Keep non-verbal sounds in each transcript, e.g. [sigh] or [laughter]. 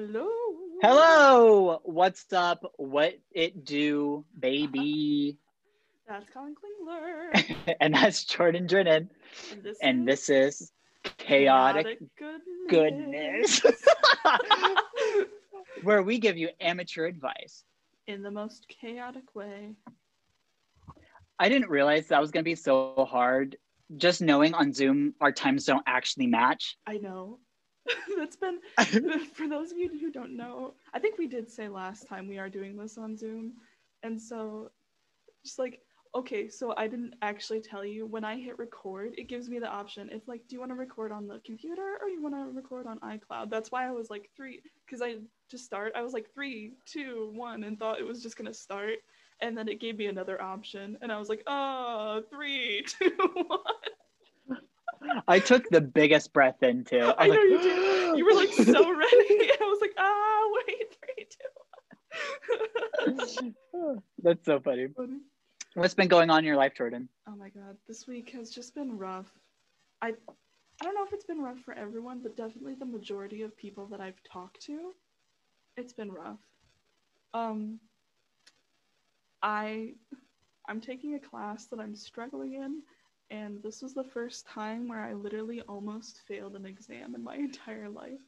Hello. Hello, what's up? What it do, baby? That's Colin Klingler. [laughs] and that's Jordan Drennan. And this And is this is Chaotic goodness. Goodness, [laughs] where we give you amateur advice. In the most chaotic way. I didn't realize that was going to be so hard. Just knowing on Zoom, our times don't actually match. I know. [laughs] That's been [laughs] for those of you who don't know. I think we did say last time we are doing this on Zoom, and so just like okay, so I didn't actually tell you when I hit record, it gives me the option. It's like, do you want to record on the computer or you want to record on iCloud? That's why I was like three, because I to start, I was like three, two, one, and thought it was just gonna start, and then it gave me another option, and I was like, oh, three, [laughs] two, one. I took the biggest breath in too. I I was know like, you did. You were like so [gasps] ready. I was like, ah, wait, three, two. [laughs] That's so funny. Funny. What's been going on in your life, Jordan? Oh my god, this week has just been rough. I I don't know if it's been rough for everyone, but definitely the majority of people that I've talked to, it's been rough. Um I I'm taking a class that I'm struggling in and this was the first time where I literally almost failed an exam in my [laughs] entire life.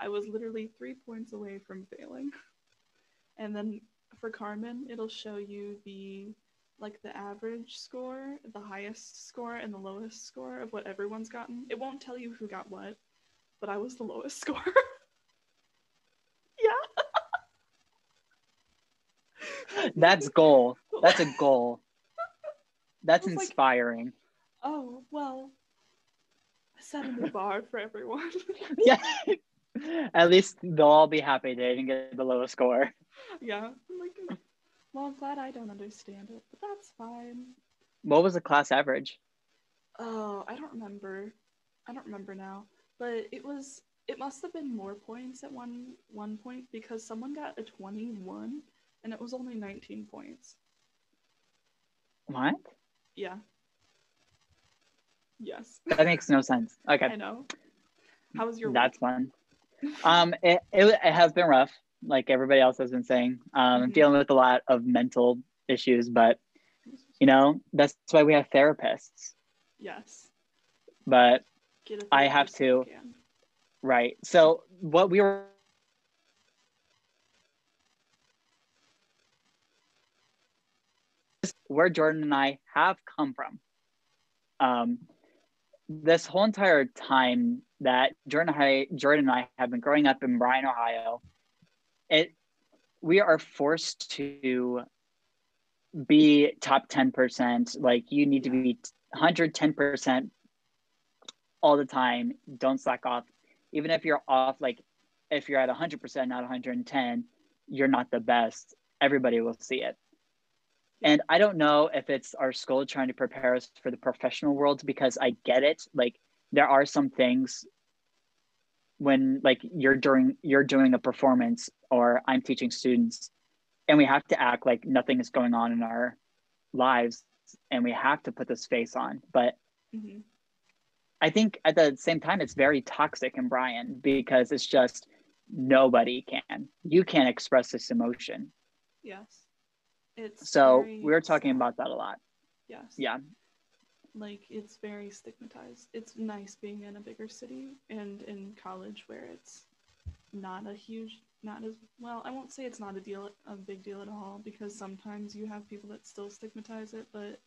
I was literally 3 points away from failing. And then for Carmen, it'll show you the like the average score, the highest score, and the lowest score of what everyone's gotten. It won't tell you who got what, but I was the lowest [laughs] score. yeah. That's goal. That's a goal. That's I was like- inspiring. Oh, well, setting the bar for everyone. [laughs] yeah. At least they'll all be happy they didn't get the lowest score. yeah. I'm like, well, I'm glad I don't understand it, but that's fine. What was the class average? Oh, I don't remember. I don't remember now. But it was it must have been more points at one one point because someone got a 21 and it was only 19 points. What? Yeah. Yes. That makes no sense. Okay. [laughs] I know. How was your That's fun. Um, it, it, it has been rough, like everybody else has been saying. Um, I'm Mhm. dealing with a lot of mental issues, but you know, that's why we have therapists. Yes. But I have therapist if you to- right. So what we were where Jordan and I have come from. Um, this whole entire time that Jordan and I, Jordan and I have been growing up in Bryan, Ohio, it we are forced to be top 10%. Like you need to be 110% all the time. Don't slack off. Even if you're off, like if you're at 100%, not 110, you're not the best. Everybody will see it. And I don't know if it's our school trying to prepare us for the professional world because I get it. Like there are some things when like you're during you're doing a performance or I'm teaching students and we have to act like nothing is going on in our lives and we have to put this face on. But Mhm. I think at the same time it's very toxic in Bryan because it's just nobody can. You can't express this emotion. Yes. It's So we were talking sad. about that a lot. yes. Yeah. like it's very stigmatized. It's nice being in a bigger city and in college where it's not a huge, not as well. I won't say it's not a deal, a big deal at all, because sometimes you have people that still stigmatize it, but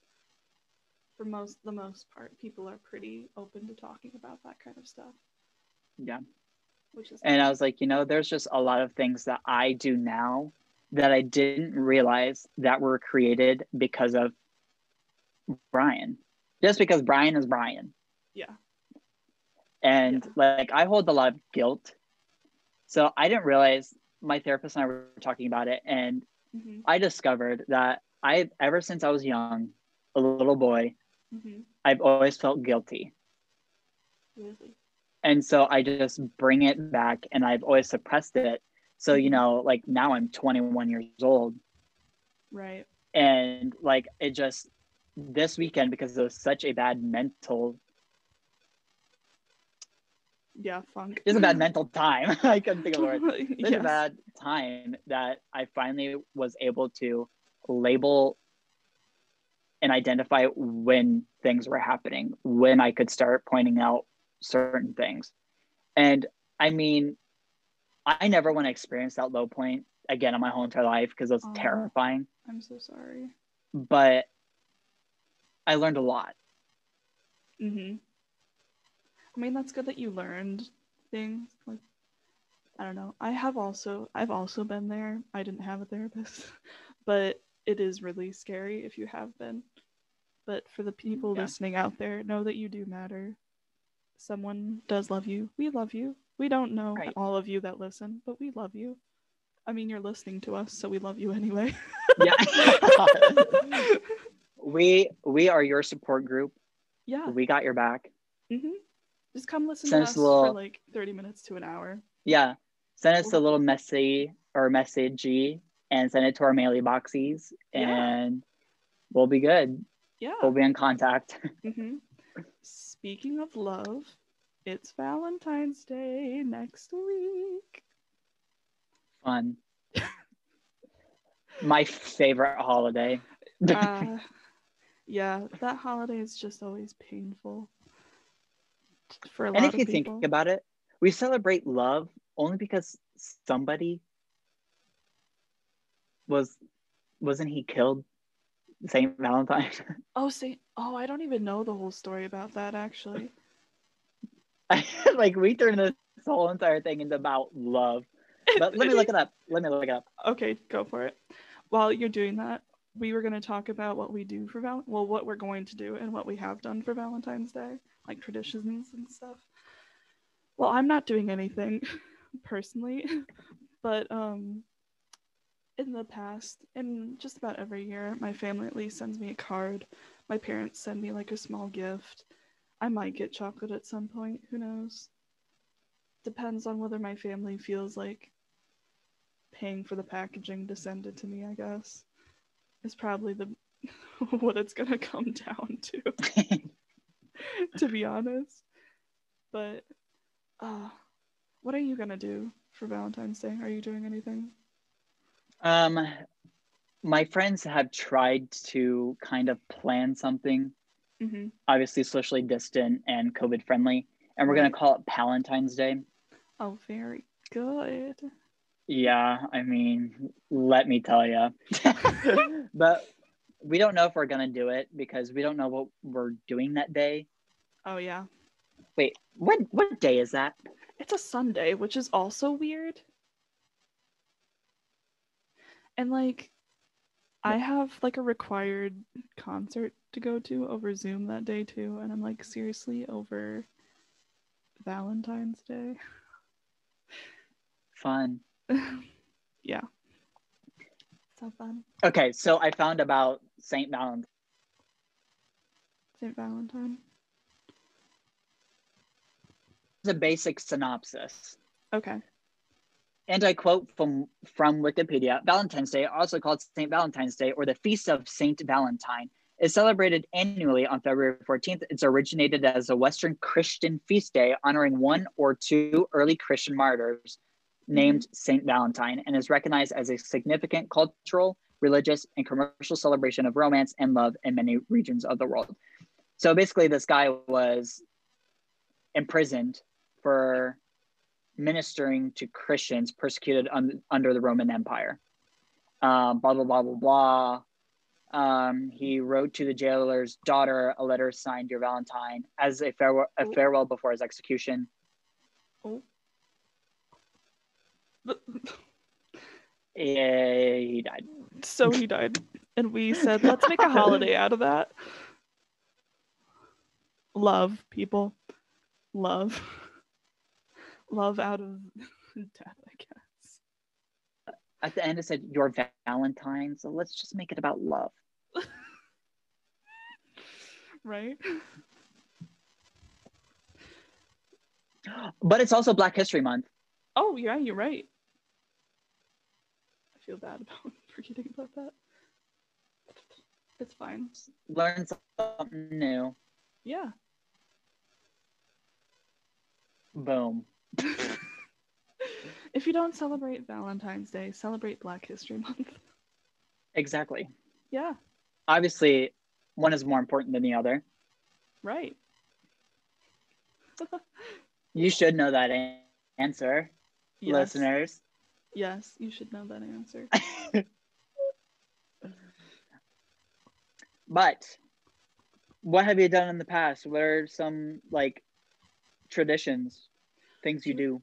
for most, the most part, people are pretty open to talking about that kind of stuff, Yeah. which is And I was like, you know, there's just a lot of things that I do now that I didn't realize that were created because of Bryan. Just because Bryan is Bryan. yeah, And Yeah. like I hold a lot of guilt. So I didn't realize my therapist and I were talking about it and hmm I discovered that I ever since I was young, a little boy, hmm I've always felt guilty. really, And so I just bring it back and I've always suppressed it. So, you Mhm. know, like now I'm 21 years old right, and like it just this weekend because it was such a bad mental Yeah, funk. Just a bad [laughs] mental time. [laughs] I couldn't think of the word. [laughs] It's yes. a bad time that I finally was able to label and identify when things were happening, when I could start pointing out certain things. And I mean, I never want to experience that low point again in my whole entire life because it's Aw. terrifying. I'm so sorry. But I learned a lot. Mm-hmm. I mean, that's good that you learned things. Like, I don't know. I have also, I've also been there. I didn't have a therapist, [laughs] but it is really scary if you have been. But for the people Yeah. listening out there, know that you do matter. Someone does love you. We love you. We don't know Right. all of you that listen, but we love you. I mean, you're listening to us, so we love you anyway. Yeah. [laughs] we we are your support group. yeah. We got your back. Mm-hmm. Just come listen Send to us us little- for like 30 minutes to an hour. Yeah. Send us a little messy or messagey and send it to our mailing boxes Yeah. and we'll be good. Yeah. We'll be in contact. Mm-hmm. [laughs] Speaking of love, it's Valentine's Day next week. Fun. My favorite holiday. Uh, [laughs] yeah, that holiday is just always painful for a lot and if of you people. think about it, we celebrate love only because somebody was wasn't he killed Saint Valentine? [laughs] oh, say, oh, I don't even know the whole story about that actually. [laughs] like we turned this whole entire thing into about love. But let me look it up. Let me look it up. [laughs] Okay, go for it. While you're doing that, we were going to talk about what we do for Val. Well, what we're going to do and what we have done for Valentine's Day, like traditions and stuff. Well, I'm not doing anything [laughs] personally, but um, in the past, and just about every year, my family at least sends me a card. My parents send me like a small gift. I might get chocolate at some point. Who knows? Depends on whether my family feels like paying for the packaging to send it to me, I guess. Is probably the [laughs] what it's gonna come down to, [laughs] to be honest. But uh what are you gonna do for Valentine's Day? Are you doing anything? Um, my friends have tried to kind of plan something, Mm-hmm. obviously socially distant and COVID friendly, and we're gonna call it Palentine's Day. Oh, very good. Yeah, I mean, let me tell you. [laughs] but we don't know if we're gonna do it because we don't know what we're doing that day. Oh yeah. Wait, what what day is that? It's a Sunday, which is also weird. And like I have like a required concert to go to over Zoom that day too, and I'm like seriously over Valentine's Day. Fun. [laughs] yeah. So fun. Okay, so I found about Saint Valentine. St. Valentine. It's a basic synopsis. Okay. And I quote from, from Wikipedia Valentine's Day, also called St. Valentine's Day or the Feast of Saint Valentine, is celebrated annually on February 14th. It's originated as a Western Christian feast day honoring one or two early Christian martyrs named mm-hmm. Saint Valentine and is recognized as a significant cultural, religious, and commercial celebration of romance and love in many regions of the world. So basically, this guy was imprisoned for ministering to Christians persecuted un- under the Roman Empire. Um, blah, blah, blah, blah, blah. Um, he wrote to the jailer's daughter a letter signed Dear Valentine as a farewell, a farewell before his execution. Oh. Eh, he died. so he died. And we said, let's make a holiday out of that. Love, people. Love. Love out of [laughs] death, I guess. At the end, it said Your Valentine. So let's just make it about love. [laughs] Right? [gasps] But it's also Black History Month. Oh, yeah, you're right. I feel bad about [laughs] forgetting about that. It's fine. Learn something new. Yeah. Boom. [laughs] if you don't celebrate Valentine's Day, celebrate Black History Month. Exactly. Yeah, Obviously, one is more important than the other. right. [laughs] You should know that answer, Yes. listeners. Yes, you should know that answer. [laughs] But what have you done in the past? What are some like traditions, things you do?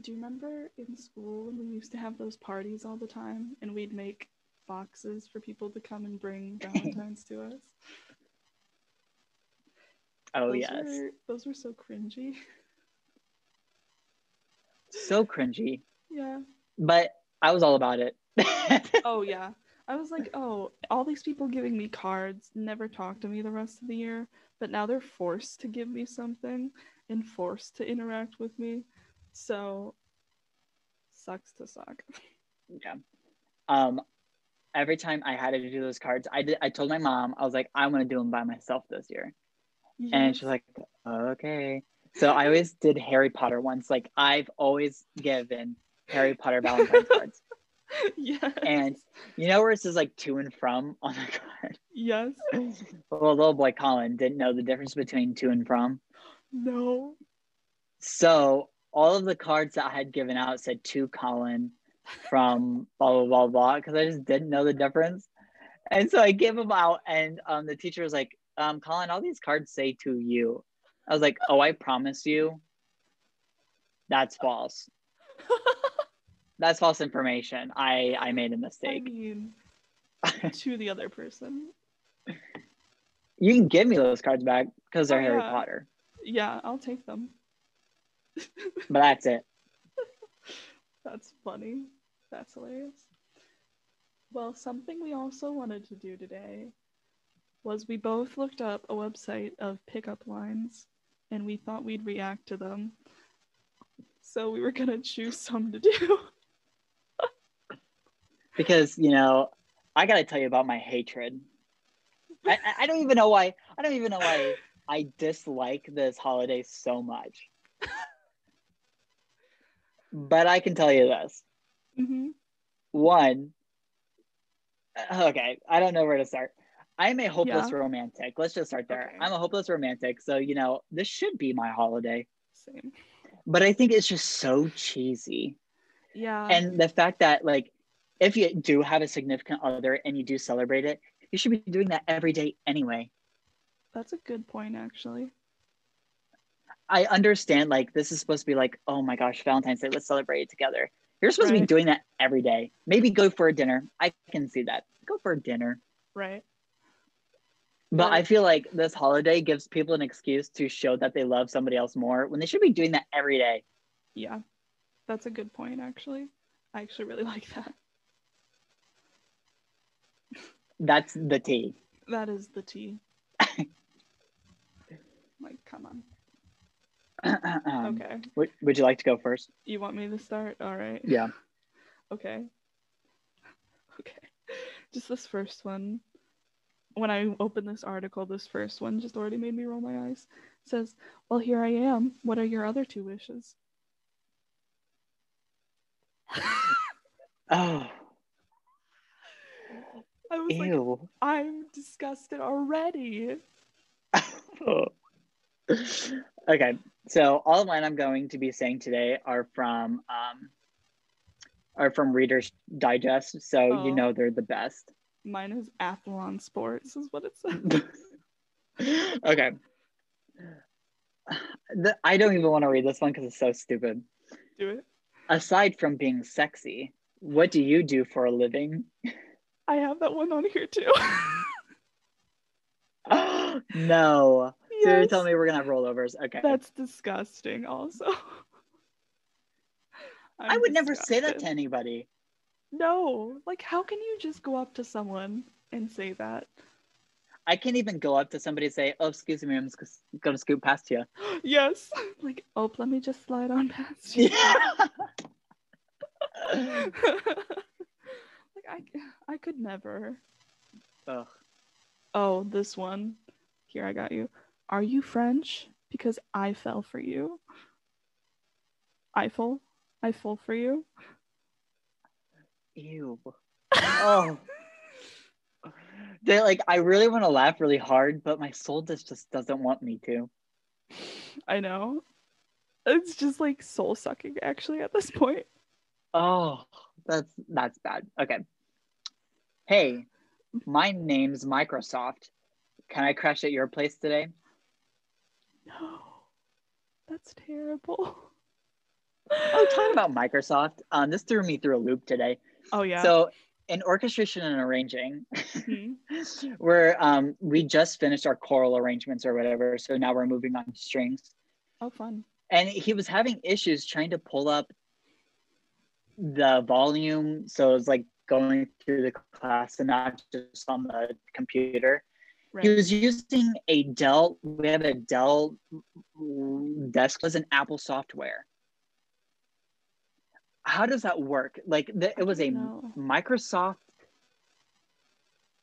Do you remember in school when we used to have those parties all the time and we'd make boxes for people to come and bring [laughs] Valentine's to us? Oh those yes, Were, those were so cringy. so cringy. Yeah. But I was all about it. [laughs] Oh yeah. I was like, oh, all these people giving me cards never talk to me the rest of the year, but now they're forced to give me something and forced to interact with me. So sucks to suck. yeah. Um, every time I had to do those cards, I did. I told my mom I was like, I want to do them by myself this year, and she's like, okay. So I always did Harry Potter ones. Like I've always given Harry Potter Valentine's cards, [laughs] yes. and you know where it says like to and from on the [laughs] card. yes. Well, little boy Colin didn't know the difference between to and from. No. So all of the cards that I had given out said to Colin from blah blah blah blah because I just didn't know the difference. And so I gave them out, and um, the teacher was like, um, "Colin, all these cards say to you." I was like, "Oh, I promise you, that's false. [laughs] That's false information. I I made a mistake. mean, [laughs] to the other person. you can give me those cards back because they're Oh, Harry yeah. Potter, Yeah, I'll take them. [laughs] but that's it. That's funny. That's hilarious. Well, something we also wanted to do today was we both looked up a website of pickup lines and we thought we'd react to them. So we were gonna choose some to do. [laughs] because you know i gotta tell you about my hatred I, I- I don't even know why i don't even know why i dislike this holiday so much. [laughs] But i can tell you this. Hmm one okay i don't know where to start. I'm a hopeless Yeah. romantic. Let's just start there. Okay. i'm a hopeless romantic so you know this should be my holiday. Same. but i think it's just so cheesy. Yeah. and the fact that like if you do have a significant other and you do celebrate it you should be doing that every day anyway that's a good point actually. i understand like this is supposed to be like oh my gosh valentine's day let's celebrate it together you're supposed to be doing that every day maybe go for a dinner i can see that go for a dinner Right. but i feel like this holiday gives people an excuse to show that they love somebody else more when they should be doing that every day Yeah. That's a good point actually. I actually really [laughs] like that. that's the tea That is the tea. [laughs] like, come on. [clears throat] Um, Okay. would, would you like to go first You want me to start? All right. yeah [laughs] Okay. Okay. Just this first one. When I opened this article, this first one just already made me roll my eyes. It says, Well, here I am. What are your other two wishes? [laughs] oh I was like, I'm disgusted already. [laughs] okay, so all of mine I'm going to be saying today are from um, are from Reader's Digest, so Oh. you know they're the best. Mine is Athlon Sports, is what it says. [laughs] okay, the, I don't even want to read this one because it's so stupid. Do it. Aside from being sexy, what do you do for a living? I have that one on here too. [laughs] [gasps] no, so you're telling me we're gonna have rollovers? Okay, That's disgusting, also. [laughs] I would never say that to anybody. No, like, how can you just go up to someone and say that? I can't even go up to somebody and say, "Oh, excuse me, I'm just gonna scoot past you." [gasps] yes. [laughs] Like, oh, let me just slide on past you. Yeah. [laughs] like, I, I could never. Ugh. Oh, this one. Here, I got you. Are you French? Because I fell for you. Eiffel. Eiffel for you. Ew. Oh. They like I really want to laugh really hard, but my soul just just doesn't want me to. I know. It's just like soul sucking actually at this point. Oh, that's that's bad. Okay. Hey, my name's Microsoft. Can I crash at your place today? No. [gasps] That's terrible. Oh, talking about Microsoft. Um, this threw me through a loop today. Oh yeah. So in orchestration and arranging, Mhm. [laughs] we're um we just finished our choral arrangements or whatever. So now we're moving on to strings. Oh fun. and he was having issues trying to pull up the volume so it was like going through the class and not just on the computer Right. he was using a dell we have a dell desk was an apple software how does that work like the, it was a know. microsoft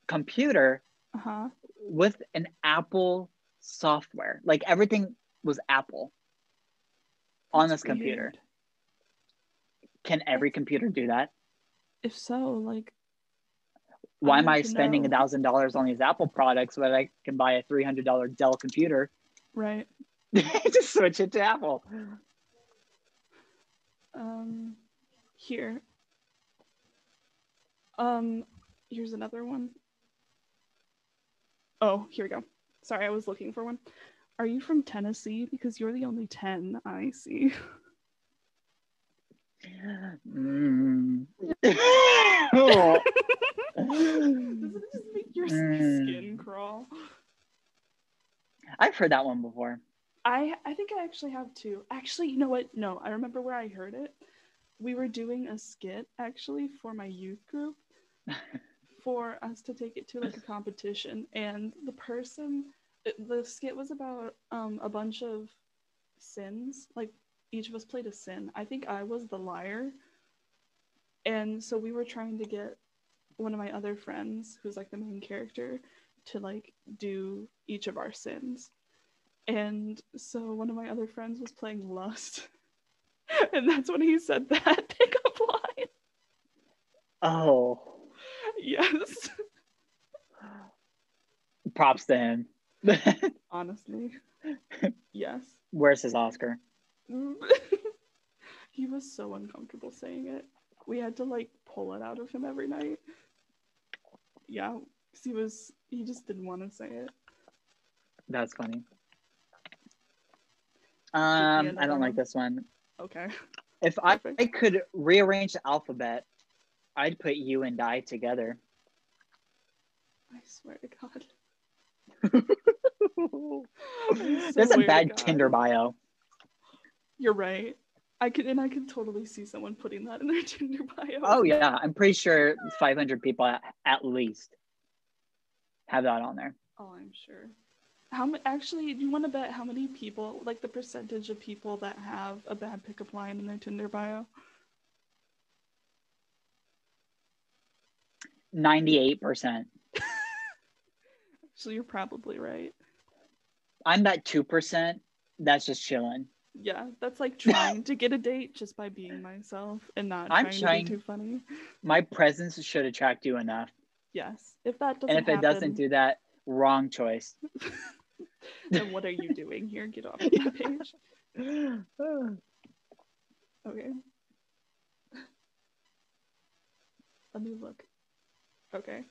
computer uh-huh. with an apple software like everything was apple on That's this computer. Can every computer do that? If so, like Why am I spending a thousand dollars on these Apple products when I can buy a three hundred dollar Dell computer? [laughs] right. Just switch it to Apple. Um here. Um here's another one. Oh, here we go. Sorry, I was looking for one. Are you from Tennessee? Because you're the only 10 I see. [laughs] Mm. Oh. [laughs] Doesn't it just make your Mm. skin crawl? I've heard that one before. I I think I actually have two. Actually, you know what? No, I remember where I heard it. We were doing a skit actually for my youth group [laughs] for us to take it to like a competition and the person the skit was about um a bunch of sins like each of us played a sin. I think i was the liar. And so we were trying to get one of my other friends who's like the main character to like do each of our sins. And so one of my other friends was playing lust. [laughs] And that's when he said that [laughs] pickup line. Oh, yes. Props to him. [laughs] honestly. Yes. Where's his Oscar? [laughs] he was so uncomfortable saying it we had to like pull it out of him every night yeah he was he just didn't want to say it That's funny. Um, I don't like this one. okay If I, I could rearrange the alphabet, I'd put you and I together. i swear to god [laughs] [laughs] That's a bad God. Tinder bio. You're right. I could and i could totally see someone putting that in their [laughs] tinder bio. Oh yeah, I'm pretty sure 500 people at, at least have that on there. oh i'm sure. How many actually do you want to bet how many people like the percentage of people that have a bad pickup line in their tinder bio? 98%. so [laughs] you're probably right. I'm that 2% that's just chilling. Yeah, that's like [laughs] trying to get a date just by being myself and not I'm trying, trying- to be too funny. My presence should attract you enough. Yes, if that doesn't And if it happen, doesn't do that, wrong choice. [laughs] then what are you doing here? Get off of that [laughs] page. [sighs] Okay. Let me look. Okay.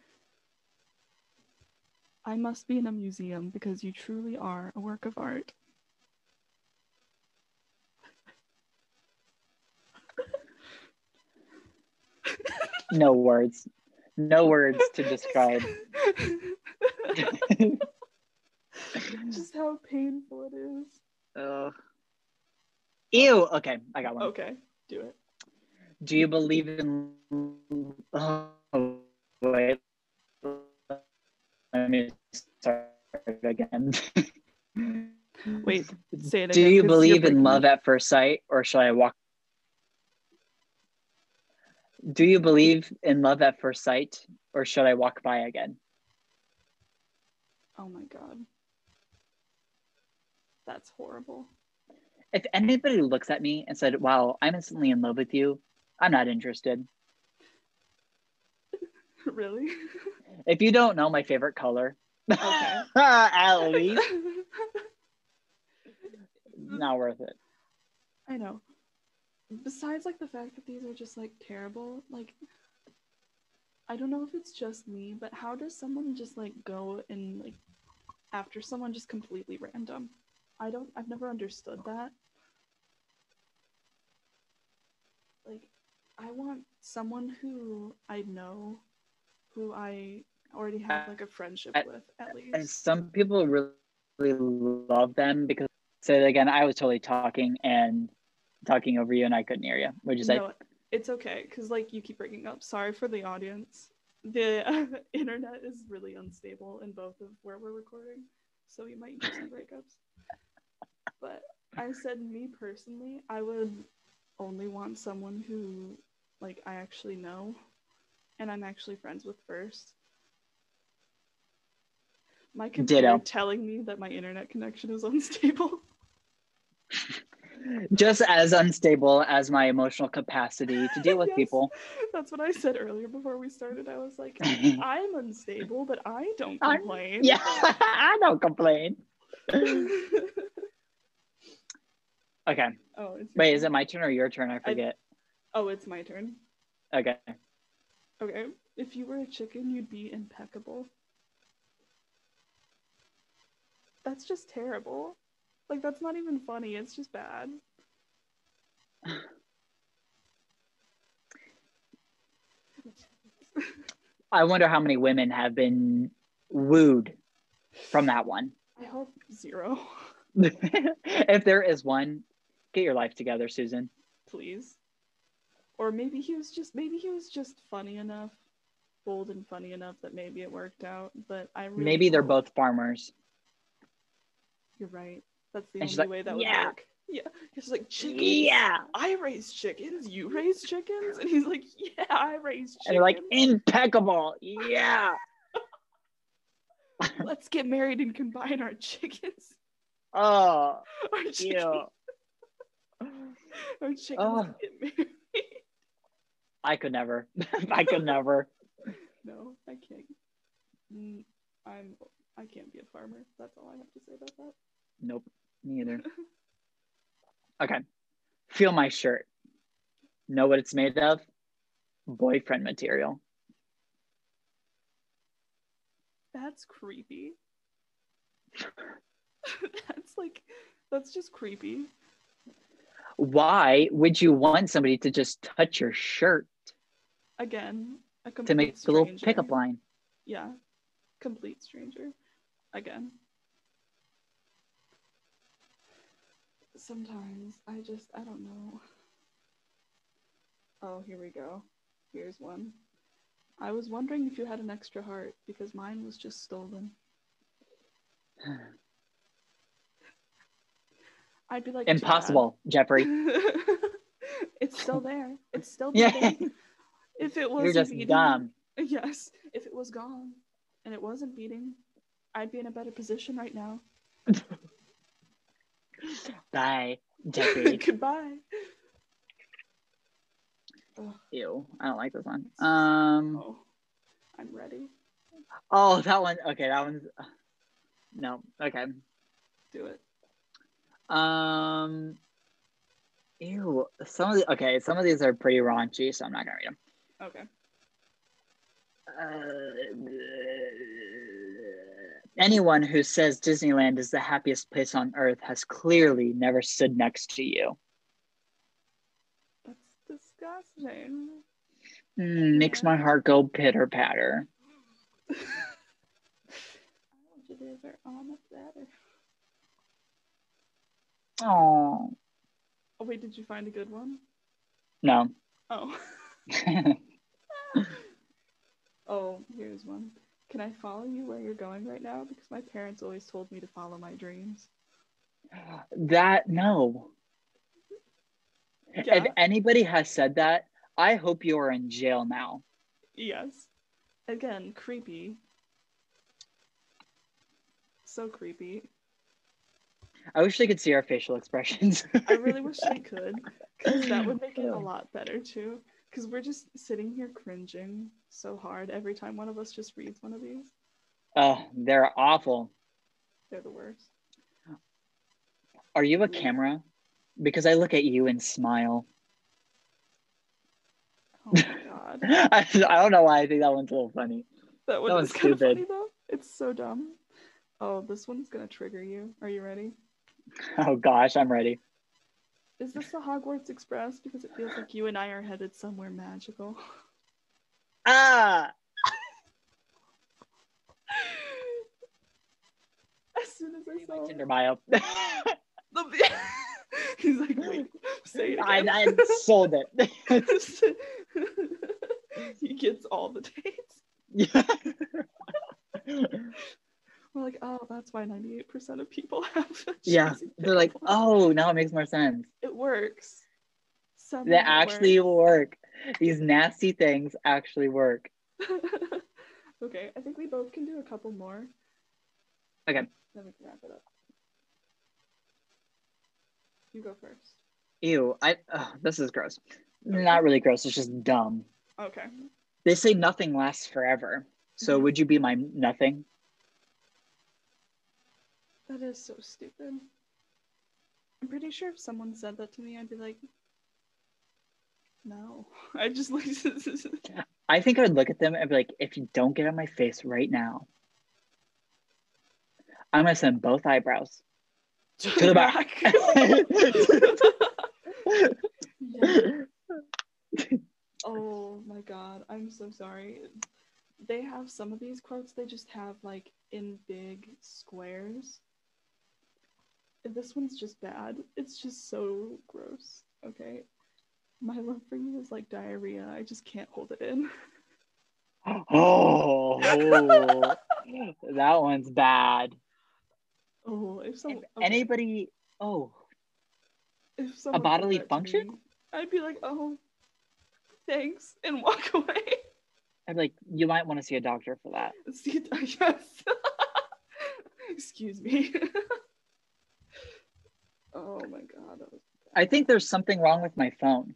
I must be in a museum because you truly are a work of art. No words. No words to describe. [laughs] Just how painful it is. Ugh. Ew. Okay, I got one. Okay, do it. Do you believe in? Oh, wait. Let me start again. Wait, say it Do again, you 'cause you're believe in love at first sight, or shall I walk? Do you believe in love at first sight, or should I walk by again? Oh my god. That's horrible. if anybody looks at me and said, "Wow, I'm instantly in love with you," I'm not interested. [laughs] really? If you don't know my favorite color, Okay. [laughs] at least [laughs] not worth it. I know. Besides, like the fact that these are just like terrible, like I don't know if it's just me, but how does someone just like go and like after someone just completely random? I don't. I've never understood that. Like, I want someone who I know, who I already have uh, like a friendship I- with at least. And some people really, really love them because. So again, I was totally talking and talking over you, and I couldn't hear you. What'd you say? No, it's okay because like you keep breaking up. Sorry for the audience. The [laughs] internet is really unstable in both of where we're recording, so we might do some breakups. But I said me personally, I would only want someone who like I actually know and I'm actually friends with first. My computer Ditto. telling me that my internet connection is [laughs] unstable. Just as unstable as my emotional capacity to deal with [laughs] Yes. people. That's what I said earlier before we started. I was like, [laughs] I'm unstable, but I don't I'm- complain. yeah, [laughs] I don't complain. Okay. oh, Wait, turn. is it my turn or your turn? I forget. Oh, it's my turn. Okay. Okay. If you were a chicken, you'd be impeccable. That's just terrible. Like that's not even funny. It's just bad. I wonder how many women have been wooed from that one. I hope zero, [laughs] if there is one, get your life together, Susan. please. Or maybe he was just maybe he was just funny enough, bold and funny enough that maybe it worked out. But I really Maybe they're both farmers. You're right. That's the And only like, way that would "Yeah." work. Yeah. He's like chickens. Yeah. I raise chickens. You raise chickens, and he's like, yeah, I raise chickens. And they're like impeccable. Yeah. [laughs] Let's get married and combine our chickens. Oh, [laughs] Our chickens. ew. Our chickens Oh. get married. I could never. [laughs] I could never. No, I can't. Mm, I'm. I can't be a farmer. That's all I have to say about that. Nope. Neither. Okay. Feel my shirt. Know what it's made of? Boyfriend material. That's creepy. [laughs] that's like, that's just creepy. Why would you want somebody to just touch your shirt Again, a complete to make a little pickup line? Yeah, complete stranger. Again. Sometimes I just, I don't know. Oh, here we go. Here's one. I was wondering if you had an extra heart because mine was just stolen. [sighs] I'd be like. Impossible, Jeffrey. [laughs] it's still there. It's still Yeah. beating. [laughs] If it was You're just beating, dumb. Yes, if it was gone and it wasn't beating, I'd be in a better position right now. [laughs] [laughs] Bye, Jeffrey. [laughs] Goodbye. Ew, I don't like this one. Um. oh, I'm ready. Oh, that one. Okay, that one's. No. Okay. Do it. Um. Ew. Some of the okay. Some of these are pretty raunchy, so I'm not gonna read them. Okay. Uh, anyone who says Disneyland is the happiest place on earth has clearly never stood next to you. That's disgusting. Mm, makes my heart go pitter patter. I want you to have on up better. Oh Oh wait, did you find a good one? no. Oh. [laughs] [laughs] oh, here's one. Can I follow you where you're going right now? Because my parents always told me to follow my dreams. that no. Yeah. If anybody has said that, I hope you are in jail now. Yes. Again, creepy. So creepy. I wish they could see our facial expressions. I really wish they [laughs] could, because that would make it a oh. lot better too. Because we're just sitting here cringing so hard every time one of us just reads one of these. Oh, they're awful. They're the worst. Are you a camera? Because I look at you and smile. [laughs] Oh my god. [laughs] I, I don't know why I think that one's a little funny. That one That is was kind of stupid. funny though. It's so dumb. Oh, this one's gonna trigger you. Are you ready? Oh gosh, I'm ready. Is this the Hogwarts Express? Because it feels like you and I are headed somewhere magical. Ah! [laughs] as soon as I saw My saw Tinder bio. [laughs] the [laughs] he's like, wait, say it I, again. I sold it. he gets all the dates. yeah. We're like, oh, that's why 98% of people [laughs] have. yeah. They're like, oh, now it makes more sense. it works. Somehow They actually works. work. These nasty things actually work. [laughs] okay, I think we both can do a couple more. Okay. Then we can wrap it up. You go first. Ew. I. ugh, this is gross. Not really gross. It's just dumb. Okay. They say nothing lasts forever. So Mhm. would you be my nothing? That is so stupid. I'm pretty sure if someone said that to me, I'd be like, no. [laughs] I just like, I think I would look at them and be like, if you don't get on my face right now, I'm gonna send both eyebrows [laughs] to the back. Yeah. [laughs] Oh my god, I'm so sorry. They have some of these quotes, they just have like in big squares. This one's just bad. It's just so gross. Okay. My love for you is like diarrhea. I just can't hold it in. oh, that one's bad. Oh, if If someone anybody, oh, if said bodily function? me, I'd be like, oh, thanks, and walk [laughs] away. I'm like, you might want to see a doctor for that. See, [laughs] yes. [laughs] Excuse me. Oh my god. that was- I think there's something wrong with my phone.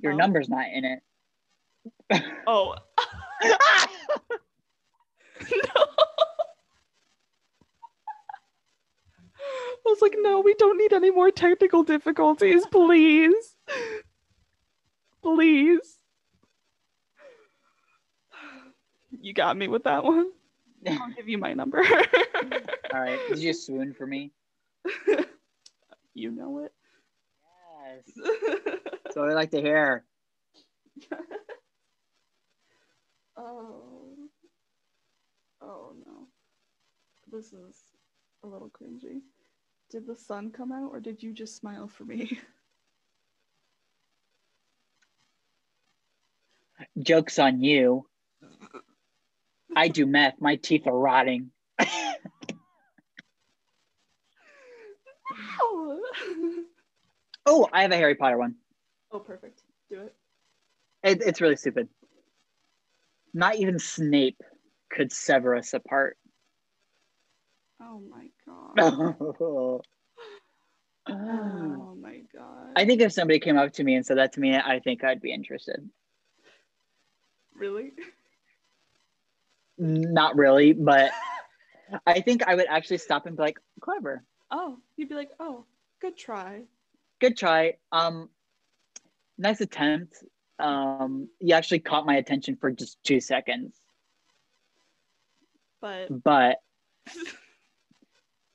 Your Oh. number's not in it. [laughs] Oh. no. [laughs] I was like, no, we don't need any more technical difficulties, please. Please. You got me with that one. I'll [laughs] give you my number. All right, did you swoon for me? [laughs] you know it. Yes. [laughs] so I like to hear. [laughs] oh. Oh no. This is a little cringy. Did the sun come out or did you just smile for me? Joke's on you. I do meth. My teeth are rotting. Oh. Oh, I have a Harry Potter one. oh, perfect. Do it. It, it's really stupid. Not even Snape could sever us apart. Oh my god. I [laughs] oh, oh my god. I think if somebody came up to me and said that to me, I think I'd be interested. really? Not really, but I think I would actually stop and be like, clever. Oh, you'd be like, oh, good try. Good try. Um, nice attempt. Um, you actually caught my attention for just two seconds, But but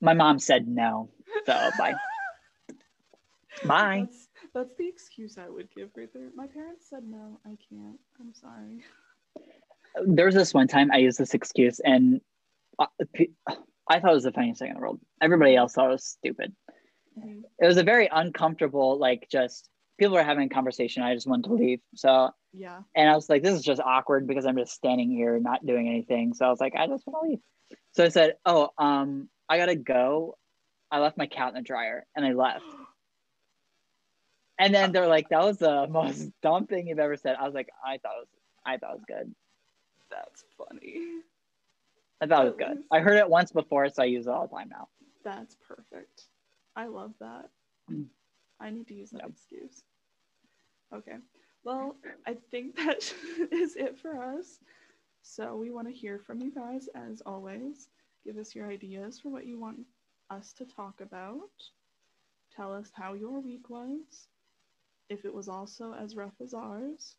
my mom said no. So bye. [laughs] Bye. That's, that's the excuse I would give right there. My parents said no, I can't. I'm sorry. There was this one time I used this excuse, and uh, I thought it was the funniest thing in the world. Everybody else thought it was stupid. Mhm. It was a very uncomfortable, like just people were having a conversation. I just wanted to leave. So, Yeah. and I was like, this is just awkward because I'm just standing here not doing anything. So I was like, I just want to leave. So I said, oh, um, I gotta go. I left my cat in the dryer, and I left. [gasps] And then they're like, that was the [laughs] most dumb thing you've ever said. I was like, I thought it was, I thought it was good. That's funny. I thought it was good. I heard it once before, so I use it all the time now. That's perfect. I love that. Mm. I need to use that Yep. excuse. Okay. Well, I think [laughs] that is it for us. So we want to hear from you guys as always. Give us your ideas for what you want us to talk about. Tell us how your week was. If it was also as rough as ours,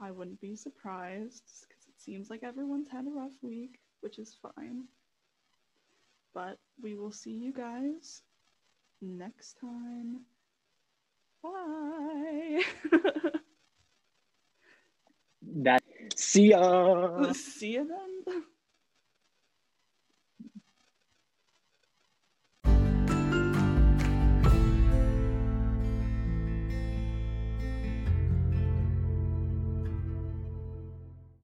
I wouldn't be surprised because it seems like everyone's had a rough week, which is fine. But we will see you guys next time. Bye. [laughs] That see ya. [laughs] see you then. [laughs]